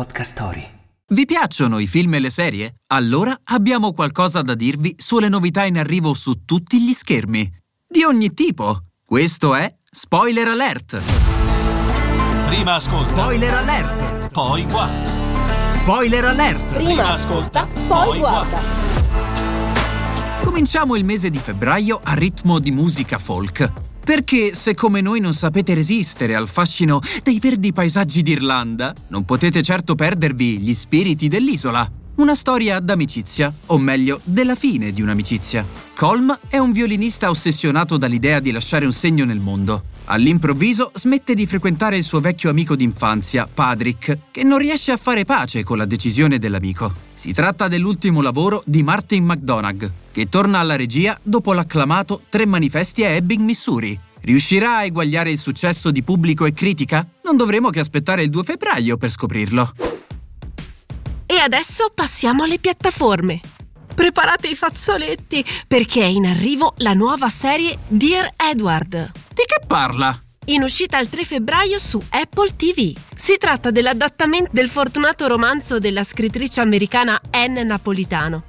Podcast Story. Vi piacciono i film e le serie? Allora abbiamo qualcosa da dirvi sulle novità in arrivo su tutti gli schermi. Di ogni tipo. Questo è Spoiler Alert. Prima ascolta, Spoiler Alert. poi guarda. Spoiler Alert. Prima ascolta, poi guarda. Cominciamo il mese di febbraio a ritmo di musica folk. Perché se come noi non sapete resistere al fascino dei verdi paesaggi d'Irlanda, non potete certo perdervi gli spiriti dell'isola. Una storia d'amicizia, o meglio, della fine di un'amicizia. Colm è un violinista ossessionato dall'idea di lasciare un segno nel mondo. All'improvviso smette di frequentare il suo vecchio amico d'infanzia, Patrick, che non riesce a fare pace con la decisione dell'amico. Si tratta dell'ultimo lavoro di Martin McDonagh, che torna alla regia dopo l'acclamato Tre manifesti a Ebbing, Missouri. Riuscirà a eguagliare il successo di pubblico e critica? Non dovremo che aspettare il 2 febbraio per scoprirlo. E adesso passiamo alle piattaforme. Preparate i fazzoletti perché è in arrivo la nuova serie Dear Edward. Di che parla? In uscita il 3 febbraio su Apple TV. Si tratta dell'adattamento del fortunato romanzo della scrittrice americana Anne Napolitano.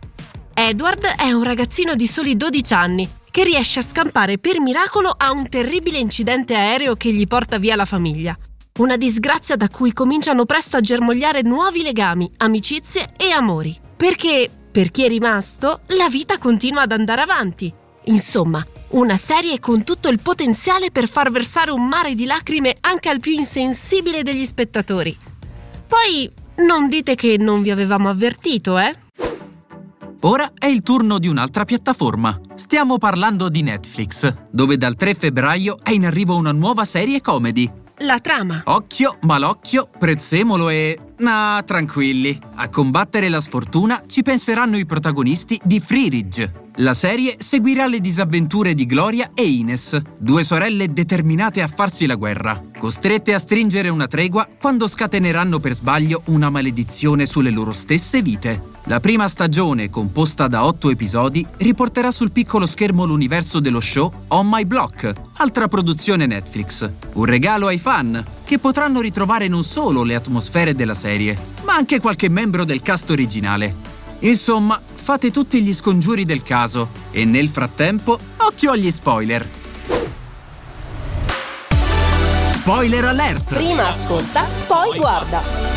Edward è un ragazzino di soli 12 anni che riesce a scampare per miracolo a un terribile incidente aereo che gli porta via la famiglia. Una disgrazia da cui cominciano presto a germogliare nuovi legami, amicizie e amori. Perché, per chi è rimasto, la vita continua ad andare avanti. Insomma, una serie con tutto il potenziale per far versare un mare di lacrime anche al più insensibile degli spettatori. Poi, non dite che non vi avevamo avvertito, eh? Ora è il turno di un'altra piattaforma. Stiamo parlando di Netflix, dove dal 3 febbraio è in arrivo una nuova serie comedy. La trama. Occhio, malocchio, prezzemolo e... Ah, tranquilli. A combattere la sfortuna ci penseranno i protagonisti di Free Ridge. La serie seguirà le disavventure di Gloria e Ines, due sorelle determinate a farsi la guerra, costrette a stringere una tregua quando scateneranno per sbaglio una maledizione sulle loro stesse vite. La prima stagione, composta da otto episodi, riporterà sul piccolo schermo l'universo dello show On My Block, altra produzione Netflix. Un regalo ai fan, che potranno ritrovare non solo le atmosfere della serie, ma anche qualche membro del cast originale. Insomma, fate tutti gli scongiuri del caso e nel frattempo, occhio agli spoiler. Spoiler alert! Prima ascolta, poi guarda.